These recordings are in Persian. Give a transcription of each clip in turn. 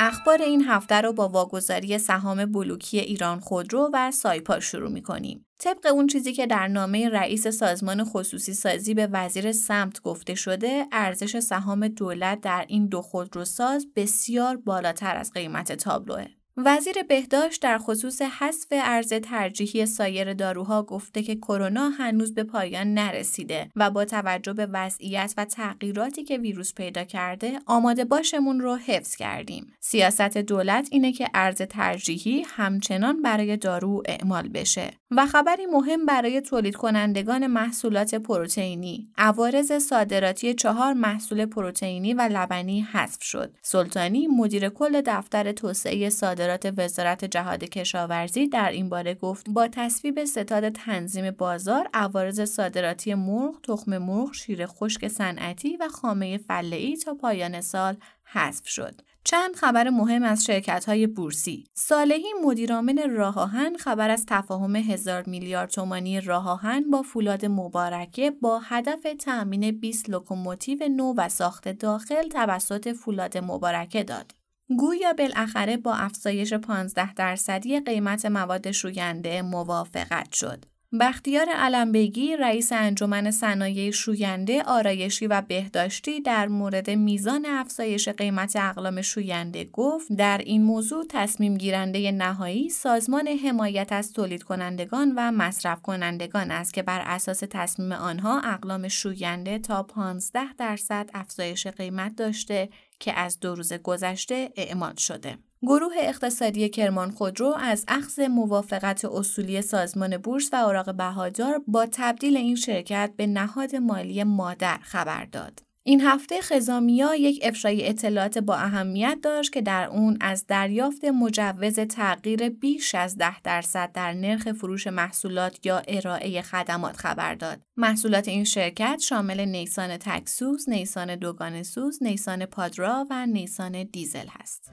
اخبار این هفته رو با واگذاری سهام بلوکی ایران خودرو و سایپا شروع می کنیم. طبق اون چیزی که در نامه رئیس سازمان خصوصی سازی به وزیر سمت گفته شده، ارزش سهام دولت در این دو خودروساز بسیار بالاتر از قیمت تابلوه. وزیر بهداشت در خصوص حذف ارز ترجیحی سایر داروها گفته که کرونا هنوز به پایان نرسیده و با توجه به وضعیت و تغییراتی که ویروس پیدا کرده آماده باشمون رو حفظ کردیم. سیاست دولت اینه که ارز ترجیحی همچنان برای دارو اعمال بشه. و خبری مهم برای تولید کنندگان محصولات پروتئینی عوارض صادراتی چهار محصول پروتئینی و لبنی حذف شد سلطانی مدیر کل دفتر توسعه صادرات وزارت جهاد کشاورزی در این باره گفت با تصویب ستاد تنظیم بازار عوارض صادراتی مرغ تخم مرغ شیر خشک صنعتی و خامه فله تا پایان سال حذف شد. چند خبر مهم از شرکت های بورسی. صالحی مدیرعامل راهآهن خبر از تفاهم هزار میلیارد تومانی راهآهن با فولاد مبارکه با هدف تأمین 20 لوکوموتیو نو و ساخت داخل توسط فولاد مبارکه داد. گویا بالاخره با افزایش 15 درصدی قیمت مواد شوینده موافقت شد. بختیار علمبگی رئیس انجمن صنایع شوینده آرایشی و بهداشتی در مورد میزان افزایش قیمت اقلام شوینده گفت در این موضوع تصمیم گیرنده نهایی سازمان حمایت از تولید کنندگان و مصرف کنندگان است که بر اساس تصمیم آنها اقلام شوینده تا 15 درصد افزایش قیمت داشته که از دو روز گذشته اعمال شده. گروه اقتصادی کرمان خودرو از اخذ موافقت اصولی سازمان بورس و اوراق بهادار با تبدیل این شرکت به نهاد مالی مادر خبر داد. این هفته خزامیا یک افشای اطلاعات با اهمیت داشت که در اون از دریافت مجوز تغییر بیش از 10 درصد در نرخ فروش محصولات یا ارائه خدمات خبر داد. محصولات این شرکت شامل نیسان تکسوس، نیسان دوگانسوز، نیسان پادرا و نیسان دیزل هست.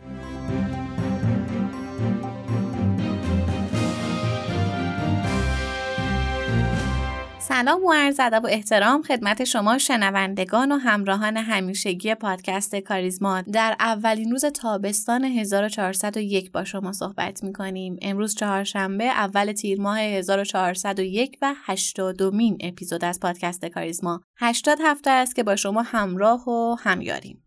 سلام و عرض ادب و احترام خدمت شما شنوندگان و همراهان همیشگی پادکست کاریزما در اولین روز تابستان 1401 با شما صحبت می کنیم. امروز چهارشنبه اول تیر ماه 1401 و 80 مین اپیزود از پادکست کاریزما. 80 هفته است که با شما همراه و همیاریم.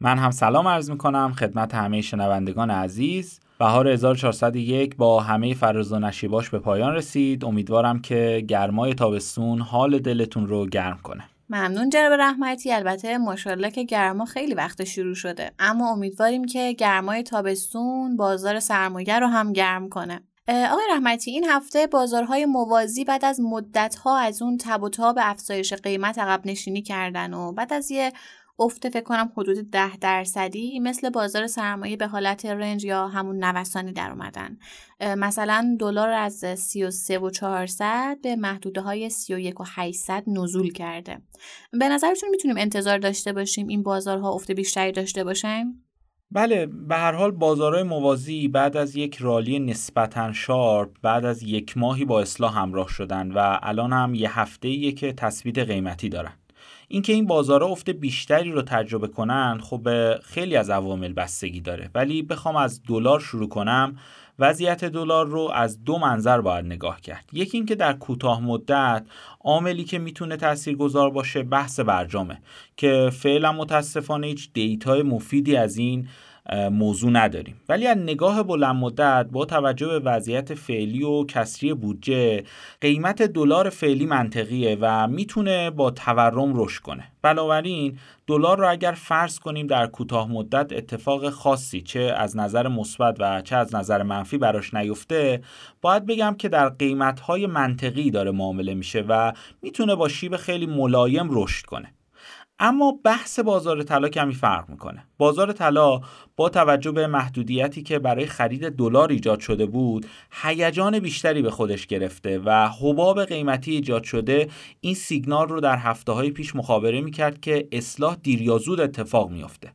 من هم سلام عرض می کنم خدمت همه شنوندگان عزیز. بهار 1401 با همه فراز و نشیباش به پایان رسید. امیدوارم که گرمای تابستون حال دلتون رو گرم کنه. ممنون جناب رحمتی. البته ماشاءالله که گرما خیلی وقت شروع شده. اما امیدواریم که گرمای تابستون بازار سرمایه رو هم گرم کنه. آقای رحمتی این هفته بازارهای موازی بعد از مدتها از اون تب و تاب افزایش قیمت عقب نشینی کردن و بعد از یه افت فکر کنم حدود ده درصدی مثل بازار سرمایه به حالت رنج یا همون نوسانی در اومدن. مثلا دلار از 33 و 400 به محدوده های 31 و 800 نزول کرده. به نظرتون می‌تونیم انتظار داشته باشیم این بازارها افت بیشتری داشته باشن؟ بله به هر حال بازارهای موازی بعد از یک رالی نسبتا شارپ بعد از یک ماهی با اصلاح همراه شدن و الان هم یه هفته که تثبیت قیمتی دارن. اینکه این بازارها افت بیشتری رو تجربه کنن خب خیلی از عوامل بستگی داره. ولی بخوام از دلار شروع کنم. وضعیت دلار رو از دو منظر باید نگاه کرد. یکی اینکه در کوتاه مدت عاملی که می‌تونه تاثیرگذار باشه بحث برجامه که فعلا متاسفانه هیچ دیتای مفیدی از این موضوع نداریم. ولی از نگاه بلند مدت با توجه به وضعیت فعلی و کسری بودجه قیمت دلار فعلی منطقیه و می‌تونه با تورم رشد کنه. بنابراین دلار رو اگر فرض کنیم در کوتاه مدت اتفاق خاصی چه از نظر مثبت و چه از نظر منفی براش نیفته باید بگم که در قیمت‌های منطقی داره معامله میشه و می‌تونه با شیب خیلی ملایم رشد کنه. اما بحث بازار طلا کمی فرق می‌کنه. بازار طلا با توجه به محدودیتی که برای خرید دلار ایجاد شده بود هیجان بیشتری به خودش گرفته و حباب قیمتی ایجاد شده این سیگنال رو در هفته های پیش مخابره می‌کرد که اصلاح دیر یا زود اتفاق میافته.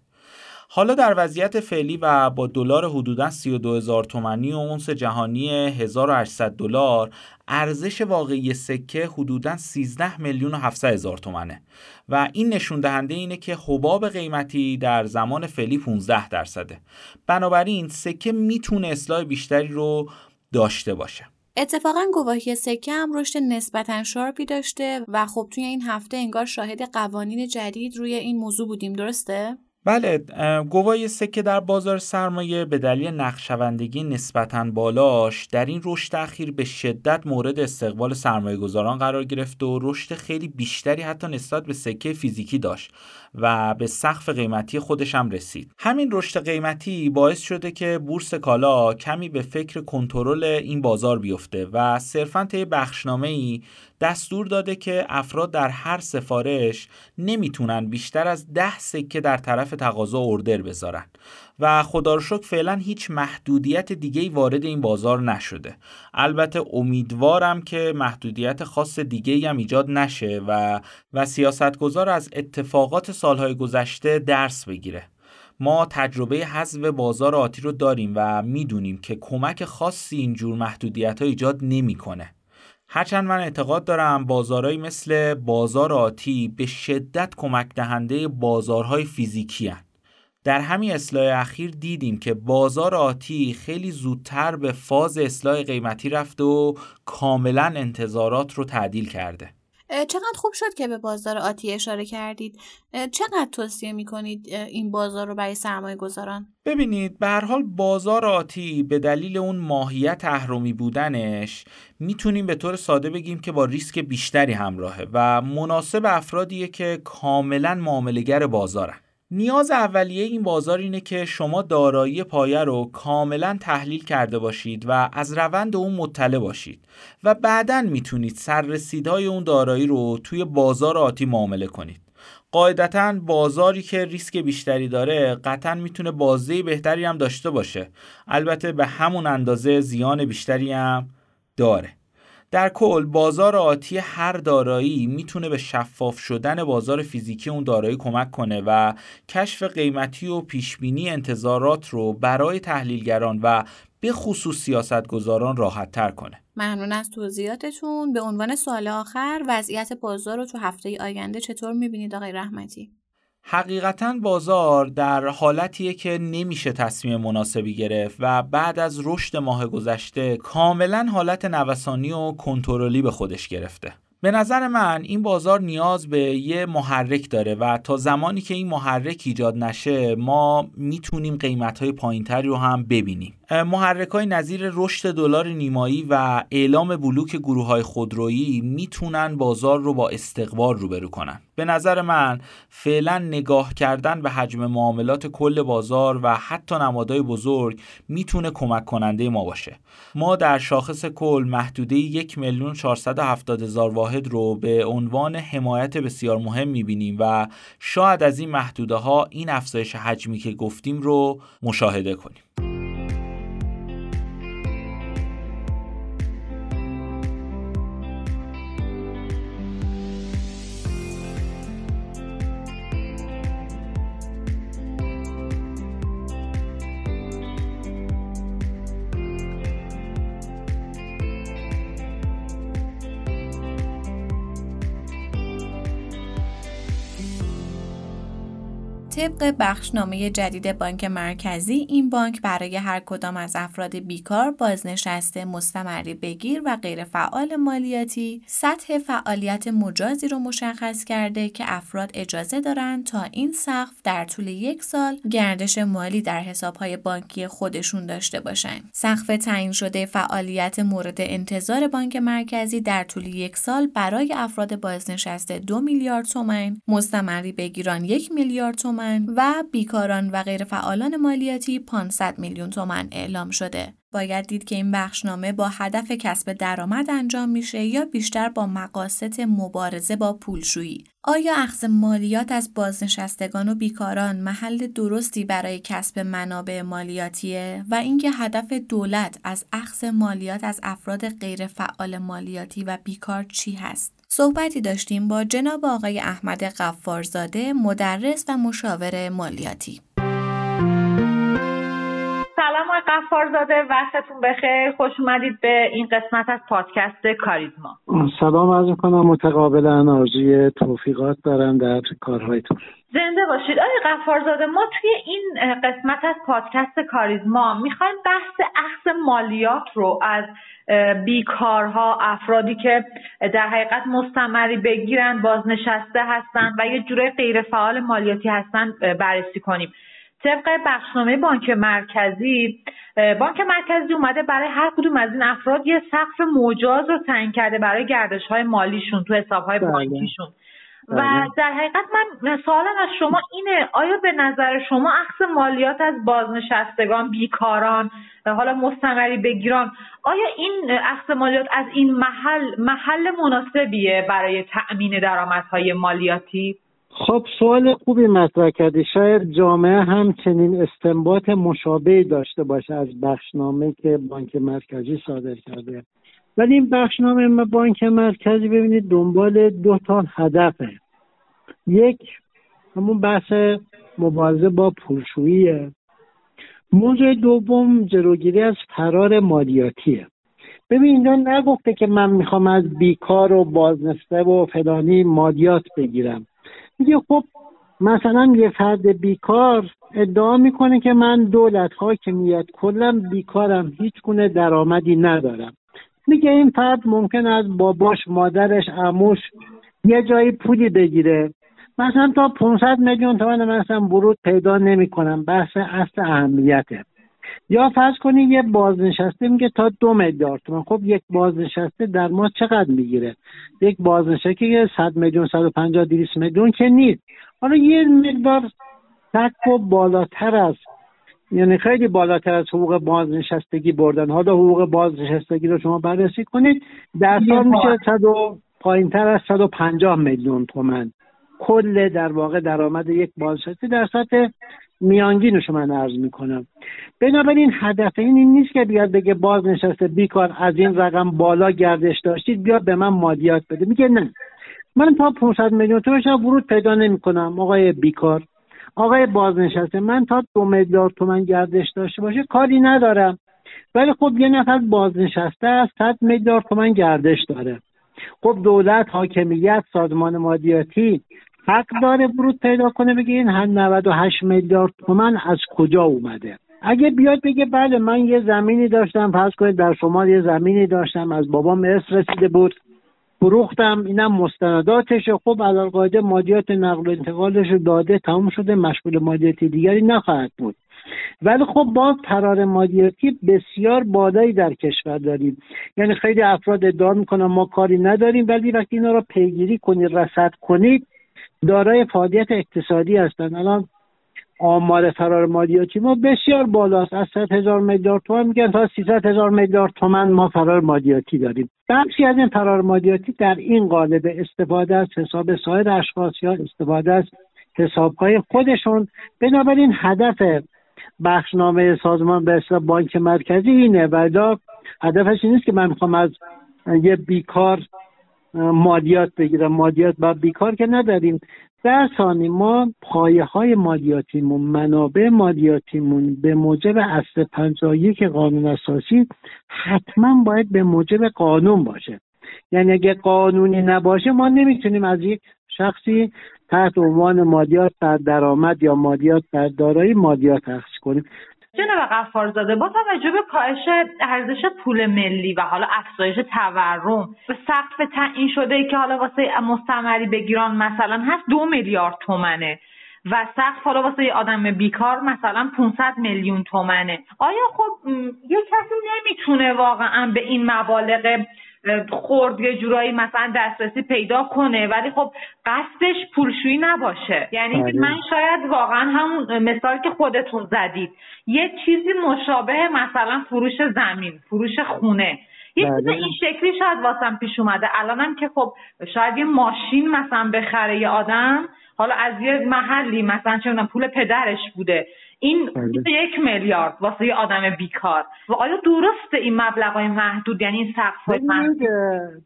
حالا در وضعیت فعلی و با دلار حدودا 32 هزار تومانی و اونس جهانی 1800 دلار ارزش واقعی سکه حدودا 13 میلیون و 700 هزار تومنه. و این نشون دهنده اینه که حباب قیمتی در زمان فعلی 15 درصده. بنابراین سکه می‌تونه اصلاح بیشتری رو داشته باشه. اتفاقا گواهی سکه هم رشد نسبتا شارپی داشته و خب توی این هفته انگار شاهد قوانین جدید روی این موضوع بودیم. درسته؟ بله گواهی سکه در بازار سرمایه به دلیل نقشوندگی نسبتا بالاش در این رشد اخیر به شدت مورد استقبال سرمایه گذاران قرار گرفت و رشد خیلی بیشتری حتی نسبت به سکه فیزیکی داشت و به سقف قیمتی خودش هم رسید. همین رشد قیمتی باعث شده که بورس کالا کمی به فکر کنترل این بازار بیفته و صرفا طی بخشنامه ای دستور داده که افراد در هر سفارش نمی‌تونن بیشتر از ده سکه در طرف تقاضا اوردر بذارن و خدا رو شکر فعلا هیچ محدودیت دیگه وارد این بازار نشده البته امیدوارم که محدودیت خاص دیگه هم ایجاد نشه و و سیاستگزار از اتفاقات سالهای گذشته درس بگیره ما تجربه حذف بازار آتی رو داریم و می‌دونیم که کمک خاصی اینجور محدودیت ها ایجاد نمی‌کنه. هرچند من اعتقاد دارم بازارهایی مثل بازار آتی به شدت کمک دهنده بازارهای فیزیکی هن. در همین اصلاح اخیر دیدیم که بازار آتی خیلی زودتر به فاز اصلاح قیمتی رفت و کاملا انتظارات رو تعدیل کرده. چقدر خوب شد که به بازار آتی اشاره کردید. چقدر توصیه می‌کنید این بازار رو برای سرمایه گذاران ببینید به حال بازار آتی به دلیل اون ماهیت اهرمی بودنش می‌تونیم به طور ساده بگیم که با ریسک بیشتری همراهه و مناسب افرادیه که کاملا معاملگر بازارن. نیاز اولیه این بازار اینه که شما دارایی پایه رو کاملا تحلیل کرده باشید و از روند اون مطلع باشید و بعدا می‌تونید سررسیدهای اون دارایی رو توی بازار آتی معامله کنید. قاعدتا بازاری که ریسک بیشتری داره قطعا می‌تونه بازه بهتری هم داشته باشه. البته به همون اندازه زیان بیشتری هم داره. در کل بازار آتی هر دارایی می‌تونه به شفاف شدن بازار فیزیکی اون دارایی کمک کنه و کشف قیمتی و پیشبینی انتظارات رو برای تحلیلگران و به خصوص سیاستگزاران راحت تر کنه. ممنون از توضیحاتتون. به عنوان سوال آخر وضعیت بازار رو تو هفته آینده چطور می‌بینید آقای رحمتی؟ حقیقتا بازار در حالتیه که نمیشه تصمیم مناسبی گرفت و بعد از رشد ماه گذشته کاملا حالت نوسانی و کنترلی به خودش گرفته. به نظر من این بازار نیاز به یه محرک داره و تا زمانی که این محرک ایجاد نشه ما می‌تونیم قیمت های پایینتری رو هم ببینیم. محرک های نظیر رشد دلار نیمایی و اعلام بلوک گروه های خودرویی می‌تونن بازار رو با استقبال روبرو کنن. به نظر من فعلا نگاه کردن به حجم معاملات کل بازار و حتی نمادهای بزرگ می‌تونه کمک کننده ما باشه. ما در شاخص کل محدوده یک میلیون هزار واحد رو به عنوان حمایت بسیار مهم می‌بینیم و شاید از این محدوده ها این افزایش حجمی که گفتیم رو مشاهده کنیم. طبق بخشنامه جدید بانک مرکزی این بانک برای هر کدام از افراد بیکار بازنشسته مستمری بگیر و غیر فعال مالیاتی سطح فعالیت مجازی رو مشخص کرده که افراد اجازه دارند تا این سقف در طول یک سال گردش مالی در حسابهای بانکی خودشون داشته باشند. سقف تعیین شده فعالیت مورد انتظار بانک مرکزی در طول یک سال برای افراد بازنشسته دو میلیارد تومن مستمری بگیران یک میلیارد تومن و بیکاران و غیر فعالان مالیاتی 500 میلیون تومن اعلام شده. باید دید که این بخشنامه با هدف کسب درآمد انجام میشه یا بیشتر با مقاصد مبارزه با پولشویی. آیا اخذ مالیات از بازنشستگان و بیکاران محل درستی برای کسب منابع مالیاتیه و اینکه هدف دولت از اخذ مالیات از افراد غیر فعال مالیاتی و بیکار چی هست؟ صحبتی داشتیم با جناب آقای احمد قفارزاده مدرس و مشاور مالیاتی. آقای قفارزاده. وقتتون بخیر. خوش اومدید به این قسمت از پادکست کاریزما. سلام عرض کنم متقابلا آرزوی توفیقات دارم در کارهایتون. زنده باشید. آقای قفارزاده ما توی این قسمت از پادکست کاریزما می‌خوایم بحث اخذ مالیات رو از بیکارها افرادی که در حقیقت مستمری بگیرن بازنشسته هستن و یه جوره غیرفعال مالیاتی هستن بررسی کنیم. طبق بخشنامه بانک مرکزی بانک مرکزی اومده برای هر کدوم از این افراد یه سقف مجاز رو تعیین کرده برای گردش های مالیشون تو حساب های بله. بانکیشون و بله. در حقیقت من سوالم از شما اینه آیا به نظر شما اخذ مالیات از بازنشستگان بیکاران حالا مستمری بگیران آیا این اخذ مالیات از این محل محل مناسبیه برای تأمین درآمدهای مالیاتی خب سوال خوبی مطرح کردی. شاید جامعه هم چنین استنباط مشابهی داشته باشه از بخشنامه که بانک مرکزی صادر کرده. ولی این بخشنامه بانک مرکزی ببینید دنبال دو تا هدفه. یک همون بحث مبارزه با پولشوییه. موضوع دوم جلوگیری از فرار مالیاتیه. ببین اینجا نگفته که من می‌خوام از بیکار و بازنسته و فلانی مالیات بگیرم. میگه خب مثلا یه فرد بیکار ادعا می‌کنه که من دولت حاکمیت کلم بیکارم هیچ گونه درآمدی ندارم. میگه این فرد ممکن از باباش مادرش عموش یه جایی پولی بگیره. مثلا تا 500 میلیون تومن مثلا ورود پیدا نمی‌کنم. بحث اصل اهمیته. یا فرض کنید یه بازنشسته میگه تا دو میلیارد تومن خب یک بازنشسته در ما چقدر می‌گیره؟ یک بازنشسته که 100 میلیون 150 200 میلیون که نیست. حالا یه مقدار تک و بالاتر از یعنی خیلی بالاتر از حقوق بازنشستگی بردن. حالا حقوق بازنشستگی رو شما بررسی کنید. در سال میشه صد و پایین تر از 150 میلیون تومن کل در واقع درآمد یک بازنشسته در سطح میانگینش من عرض می‌کنم. بنابراین هدف این, این نیست که بیاد بگه بازنشسته بیکار از این رقم بالا گردش داشتید بیاد به من مالیات بده. میگه نه. من تا 500 میلیون تومن ورود پیدا نمی‌کنم آقای بیکار. آقای بازنشسته من تا دو میلیارد تومن گردش داشته باشه کاری ندارم. ولی خب یه نفر بازنشسته از 100 میلیارد تومن گردش داره. خب دولت حاکمیت سازمان مالیاتی حق داره ورود پیدا کنه بگه این 98 میلیارد تومن از کجا اومده؟ اگه بیاد بگه بله من یه زمینی داشتم فرض کنید در شمال یه زمینی داشتم از بابام ارث رسیده بود فروختم اینم مستنداتشه خب علالقاعده مالیات نقل و انتقالش رو داده تمام شده مشغول مالیاتی دیگری نخواهد بود. ولی خب با قرار مالیاتی بسیار بالایی در کشور داریم. یعنی خیلی افراد ادعا می‌کنن ما کاری نداریم ولی وقتی اینا رو پیگیری کنید رصد کنید دارای فعالیت اقتصادی هستند الان آمار فرار مالیاتی ما بسیار بالاست. از 100 هزار میلیارد تومن میگن تا 300 هزار میلیارد تومن ما فرار مالیاتی داریم. بخشی از این فرار مالیاتی در این قالب استفاده از حساب سایر اشخاص یا استفاده از حسابهای خودشون. بنابراین هدف بخشنامه سازمان به بانک مرکزی اینه. و هدفش نیست که من می‌خوام از یه بیکار مالیات بگیرم. مالیات با بیکار که نداریم. در ثانی ما پایه های مالیاتیمون منابع مالیاتیمون به موجب اصل که قانون اساسی حتما باید به موجب قانون باشه. یعنی اگه قانونی نباشه ما نمی‌تونیم از یک شخصی تحت عنوان مالیات بر درآمد یا مالیات بر دارایی مالیات اخذ کنیم. جناب غفارزاده با توجه به کاهش ارزش پول ملی و حالا افزایش تورم به سقف تعیین شده که حالا واسه مستمری بگیران مثلا هست دو میلیارد تومنه و سقف حالا واسه یه آدم بیکار مثلا 500 میلیون تومنه. آیا خب یه کسی نمی‌تونه واقعا به این مبالغ خورد یه جورایی مثلا دسترسی پیدا کنه ولی خب قصدش پولشویی نباشه. یعنی بله. من شاید واقعا همون مثال که خودتون زدید. یه چیزی مشابه مثلا فروش زمین فروش خونه. یه چیز بله. این شکلی شاید واسم پیش اومده. الانم که خب شاید یه ماشین مثلا بخره یه آدم حالا از یه محلی مثلا چه پول پدرش بوده. این بله. یک میلیارد واسه یه آدم بیکار. و آیا درسته این های محدود؟ یعنی این سقف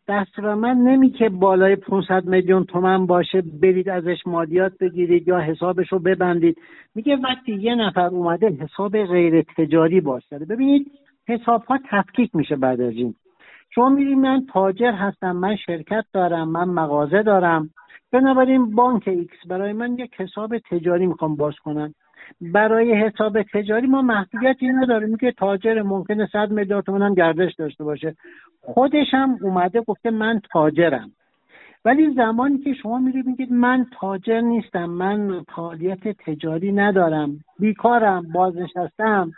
دستورالعمل نمیگه که بالای 500 میلیون تومن باشه برید ازش مالیات بگیرید یا حسابش رو ببندید. میگه وقتی یه نفر اومده حساب غیر تجاری باز ببینید حساب ها تفکیک میشه بعد از این. شما میگید من تاجر هستم من شرکت دارم من مغازه دارم. بنابراین بانک X برای من یک حساب تجاری می‌خوام باز کنم. برای حساب تجاری ما محدودیتی نداریم. که تاجر ممکنه صد میلیارد تومن هم گردش داشته باشه. خودش هم اومده گفته من تاجرم. ولی زمانی که شما میرید میگید من تاجر نیستم من فعالیت تجاری ندارم. بیکارم بازنشستم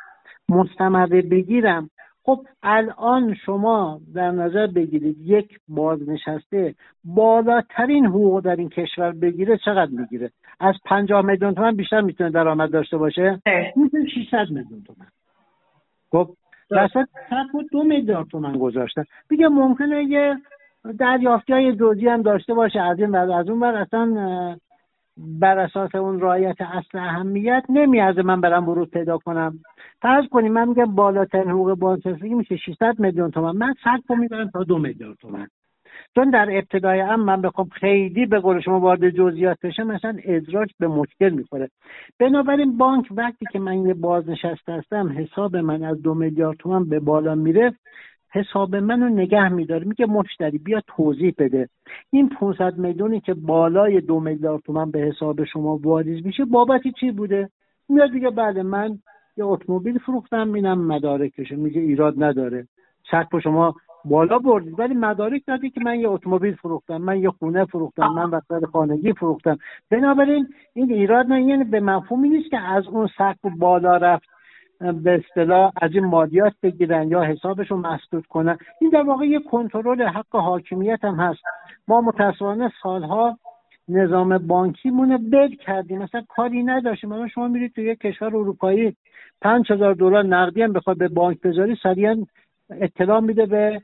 مستمره بگیرم. خب الان شما در نظر بگیرید یک بازنشسته بالاترین حقوق در این کشور بگیره چقدر می‌گیره؟ از پنجاه میلیون تومن بیشتر می‌تونه درآمد داشته باشه؟ می‌تونه 600 میلیون تومن خب درصد دو میلیارد تومن گذاشته. میگه ممکنه یه دریافتی های دوزی هم داشته باشه. از این بعد از اون بر اصلا بر اساس اون رایت اصل اهمیت نمیارزه من برم ورود پیدا کنم. فرض کنیم من میگم بالاترین حقوق بازنشستگی میشه 600 میلیون تومن من صد می‌برم تا دو میلیون تومن چون در ابتدای هم من بخوام خیلی به قول شما وارد جزئیات بشم مثلا ادراج به مشکل می‌خوره. بنابراین بانک وقتی که من یه بازنشسته هستم حساب من از دو میلیارد تومن به بالا میره. حساب منو نگه میداره. میگه مشتری بیا توضیح بده. این 500 میلیونی که بالای دو میلیارد تومن به حساب شما واریز میشه بابتی چی بوده؟ میاد دیگه بله من یه اتومبیل فروختم اینم مدارکشه. میگه ایراد نداره. سقف شما بالا بردید ولی مدارک دادی که من یه اتومبیل فروختم من یه خونه فروختم من وسایل خانگی فروختم. بنابراین این ایراد نه یعنی به مفهومی نیست که از اون سقف بالا رفت. به اصطلاح از این مالیات بگیرن یا حسابش رو مسدود کنن. این در واقع یه کنترل حق حاکمیت هم هست. ما متاسفانه سالها نظام بانکیمون بد کردیم. مثلا کاری نداشتیم. مثلا شما میرید تو یک کشور اروپایی پنج هزار دلار نقدی هم بخواد به بانک بذاری سریعا اطلاع میده به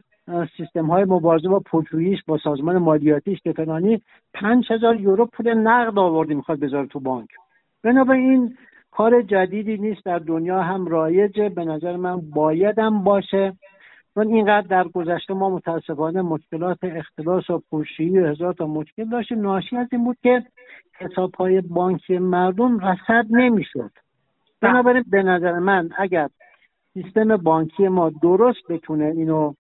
سیستم های مبارزه با پولشوییش با سازمان مالیاتیش که فلانی. پنج هزار یورو پول نقد آوردی می‌خواد بذاره تو بانک. بنابراین کار جدیدی نیست در دنیا هم رایجه. به نظر من بایدم باشه. چون اینقدر در گذشته ما متاسفانه مشکلات اختلاس و پوشی و هزار تا مشکل داشتیم. ناشی از این بود که حساب های بانکی مردم رسد نمی‌شد. بنابراین به نظر من اگر سیستم بانکی ما درست بتونه اینو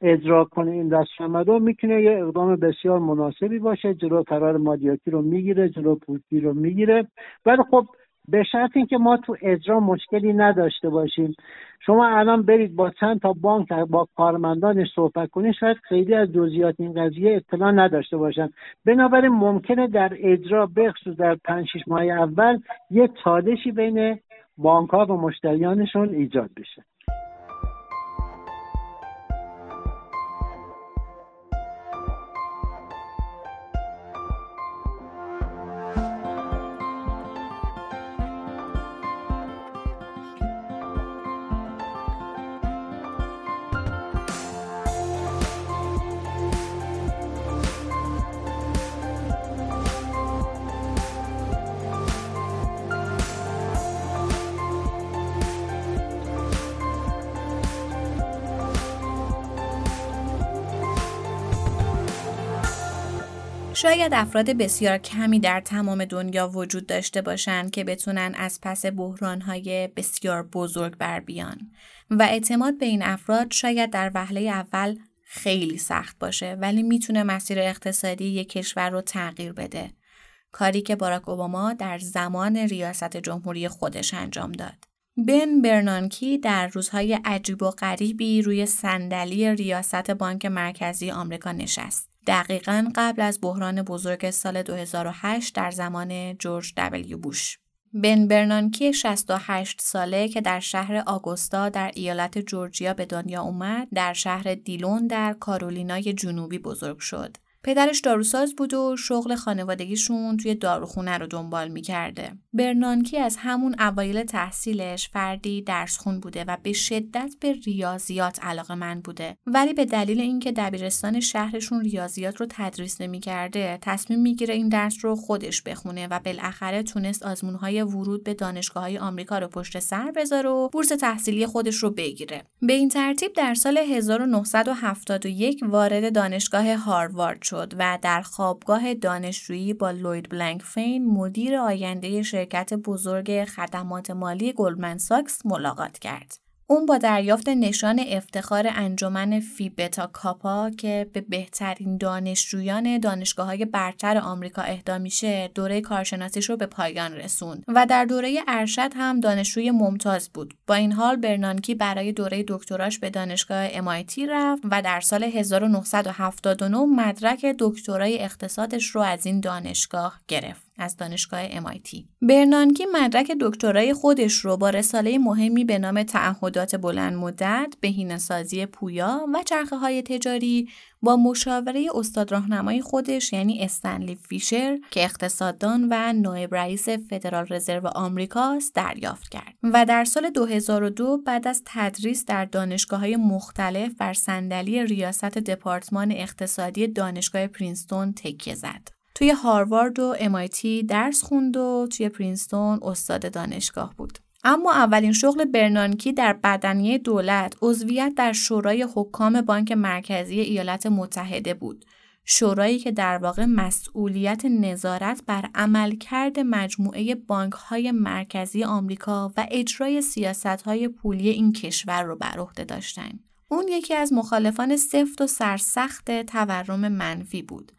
اجرا کنه این دستشمده می‌تونه یه اقدام بسیار مناسبی باشه. جلو فرار مالیاتی رو می‌گیره جلو پولکی رو می‌گیره. ولی خب به شرط اینکه ما تو اجرا مشکلی نداشته باشیم. شما الان برید با چند تا بانک با کارمندانش صحبت کنید شاید خیلی از جزئیات این قضیه اطلاع نداشته باشن. بنابراین ممکنه در اجرا بخصوص در پنج شش ماه اول یک چالشی بین بانک ها و مشتریانشون ایجاد بشه. شاید افراد بسیار کمی در تمام دنیا وجود داشته باشند که بتونن از پس بحرانهای بسیار بزرگ بر بیان و اعتماد به این افراد شاید در وهله اول خیلی سخت باشه ولی می‌تونه مسیر اقتصادی یک کشور رو تغییر بده. کاری که باراک اوباما در زمان ریاست جمهوری خودش انجام داد. بن برنانکی در روزهای عجیب و غریبی روی صندلی ریاست بانک مرکزی آمریکا نشست. دقیقا قبل از بحران بزرگ سال 2008 در زمان جورج دبلیو بوش. بن برنانکی 68 ساله که در شهر آگوستا در ایالت جورجیا به دنیا اومد در شهر دیلون در کارولینای جنوبی بزرگ شد. پدرش داروساز بود و شغل خانوادگیشون توی داروخونه رو دنبال می‌کرده. برنانکی از همون اوایل تحصیلش فردی درسخون بوده و به شدت به ریاضیات علاقه من بوده. ولی به دلیل اینکه دبیرستان شهرشون ریاضیات رو تدریس نمی‌کرده، تصمیم می‌گیره این درس رو خودش بخونه و بالاخره تونست آزمونهای ورود به دانشگاه های آمریکا رو پشت سر بذاره و بورس تحصیلی خودش رو بگیره. به این ترتیب در سال 1971 وارد دانشگاه هاروارد شد و در خوابگاه دانشجویی با لوید بلنکفین مدیر آینده شرکت بزرگ خدمات مالی گلدمن ساکس ملاقات کرد. اون با دریافت نشان افتخار انجمن فی بتا کاپا که به بهترین دانشجویان دانشگاه های برتر آمریکا اهدا میشه دوره کارشناسیش رو به پایان رسوند و در دوره ارشد هم دانشجوی ممتاز بود. با این حال برنانکی برای دوره دکتراش به دانشگاه MIT رفت و در سال 1979 مدرک دکترای اقتصادش رو از این دانشگاه گرفت. از دانشگاه MIT. برنانکی مدرک دکترای خودش رو با رساله مهمی به نام تعهدات بلند مدت، بهینه‌سازی پویا و چرخه های تجاری با مشاوره استاد راهنمای خودش یعنی استنلی فیشر که اقتصاددان و نایب رئیس فدرال رزرو آمریکاست دریافت کرد و در سال 2002 بعد از تدریس در دانشگاه های مختلف بر صندلی ریاست دپارتمان اقتصادی دانشگاه پرینستون تکیه زد. توی هاروارد و MIT درس خوند و توی پرینستون استاد دانشگاه بود. اما اولین شغل برنانکی در بدنیه دولت عضویت در شورای حکام بانک مرکزی ایالات متحده بود. شورایی که در واقع مسئولیت نظارت بر عملکرد مجموعه بانک های مرکزی آمریکا و اجرای سیاست های پولی این کشور رو بر عهده داشتند. اون یکی از مخالفان سفت و سرسخت تورم منفی بود.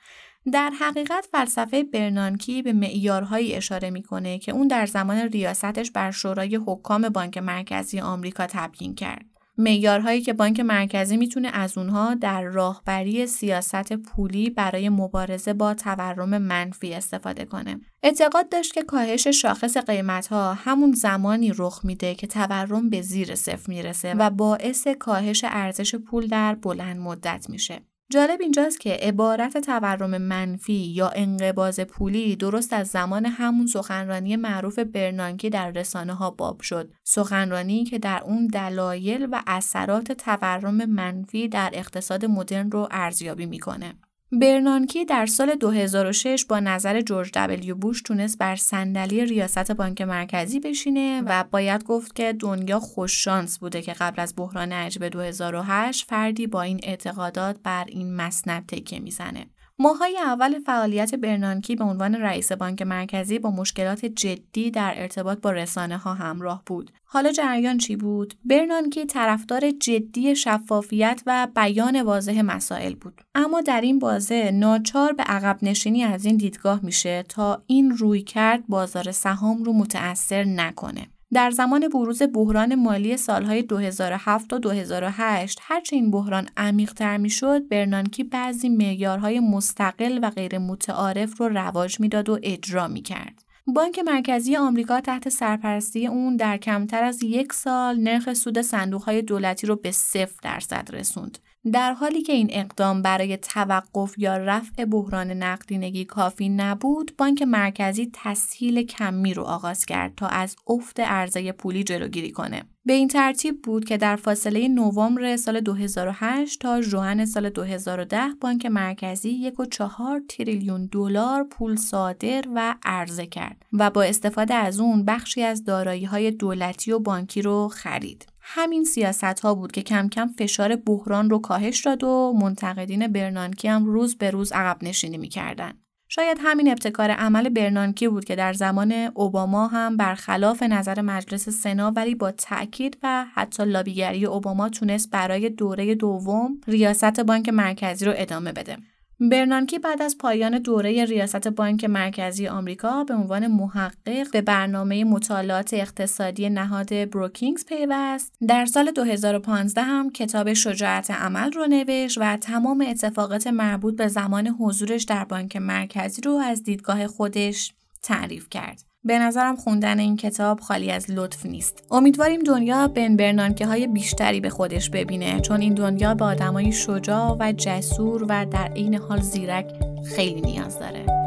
در حقیقت فلسفه برنانکی به معیارهایی اشاره می‌کنه که اون در زمان ریاستش بر شورای حکام بانک مرکزی آمریکا تبیین کرد. معیارهایی که بانک مرکزی می‌تونه از اونها در راهبری سیاست پولی برای مبارزه با تورم منفی استفاده کنه. اعتقاد داشت که کاهش شاخص قیمتها همون زمانی رخ میده که تورم به زیر صفر می‌رسه و باعث کاهش ارزش پول در بلند مدت میشه. جالب اینجاست که عبارت تورم منفی یا انقباز پولی درست از زمان همون سخنرانی معروف برنانکی در رسانه ها باب شد. سخنرانی که در اون دلایل و اثرات تورم منفی در اقتصاد مدرن رو ارزیابی می‌کنه. برنانکی در سال 2006 با نظر جورج دبلیو بوش تونست بر صندلی ریاست بانک مرکزی بشینه و باید گفت که دنیا خوششانس بوده که قبل از بحران عجب 2008 فردی با این اعتقادات بر این مسند تکیه می‌زنه. ماهای اول فعالیت برنانکی به عنوان رئیس بانک مرکزی با مشکلات جدی در ارتباط با رسانه ها همراه بود. حالا جریان چی بود؟ برنانکی طرفدار جدی شفافیت و بیان واضح مسائل بود. اما در این بازه ناچار به عقب نشینی از این دیدگاه میشه تا این روی کرد بازار سهام رو متأثر نکنه. در زمان بروز بحران مالی سالهای 2007 تا 2008 هرچه این بحران عمیقتر می‌شد برنانکی بعضی معیارهای مستقل و غیر متعارف رو رواج می‌داد و اجرا می‌کرد. بانک مرکزی آمریکا تحت سرپرستی اون در کمتر از یک سال نرخ سود صندوقهای دولتی رو به صفر درصد رسوند. در حالی که این اقدام برای توقف یا رفع بحران نقدینگی کافی نبود، بانک مرکزی تسهیل کمی رو آغاز کرد تا از افت ارزه پولی جلوگیری کنه. به این ترتیب بود که در فاصله نوامبر سال 2008 تا ژوئن سال 2010 بانک مرکزی 1.4 تریلیون دلار پول صادر و عرضه کرد و با استفاده از اون بخشی از دارایی های دولتی و بانکی رو خرید. همین سیاست ها بود که کم کم فشار بحران رو کاهش داد و منتقدین برنانکی هم روز به روز عقب نشینی می‌کردن. شاید همین ابتکار عمل برنانکی بود که در زمان اوباما هم برخلاف نظر مجلس سنا ولی با تاکید و حتی لابیگری اوباما تونست برای دوره دوم ریاست بانک مرکزی رو ادامه بده. برنانکی بعد از پایان دوره ریاست بانک مرکزی آمریکا به عنوان محقق به برنامه مطالعات اقتصادی نهاد بروکینگز پیوست. در سال 2015 هم کتاب شجاعت عمل رو نوشت و تمام اتفاقات مربوط به زمان حضورش در بانک مرکزی رو از دیدگاه خودش تعریف کرد. به نظرم خوندن این کتاب خالی از لطف نیست. امیدواریم دنیا بن برنانکه های بیشتری به خودش ببینه چون این دنیا به آدمای شجاع و جسور و در عین حال زیرک خیلی نیاز داره.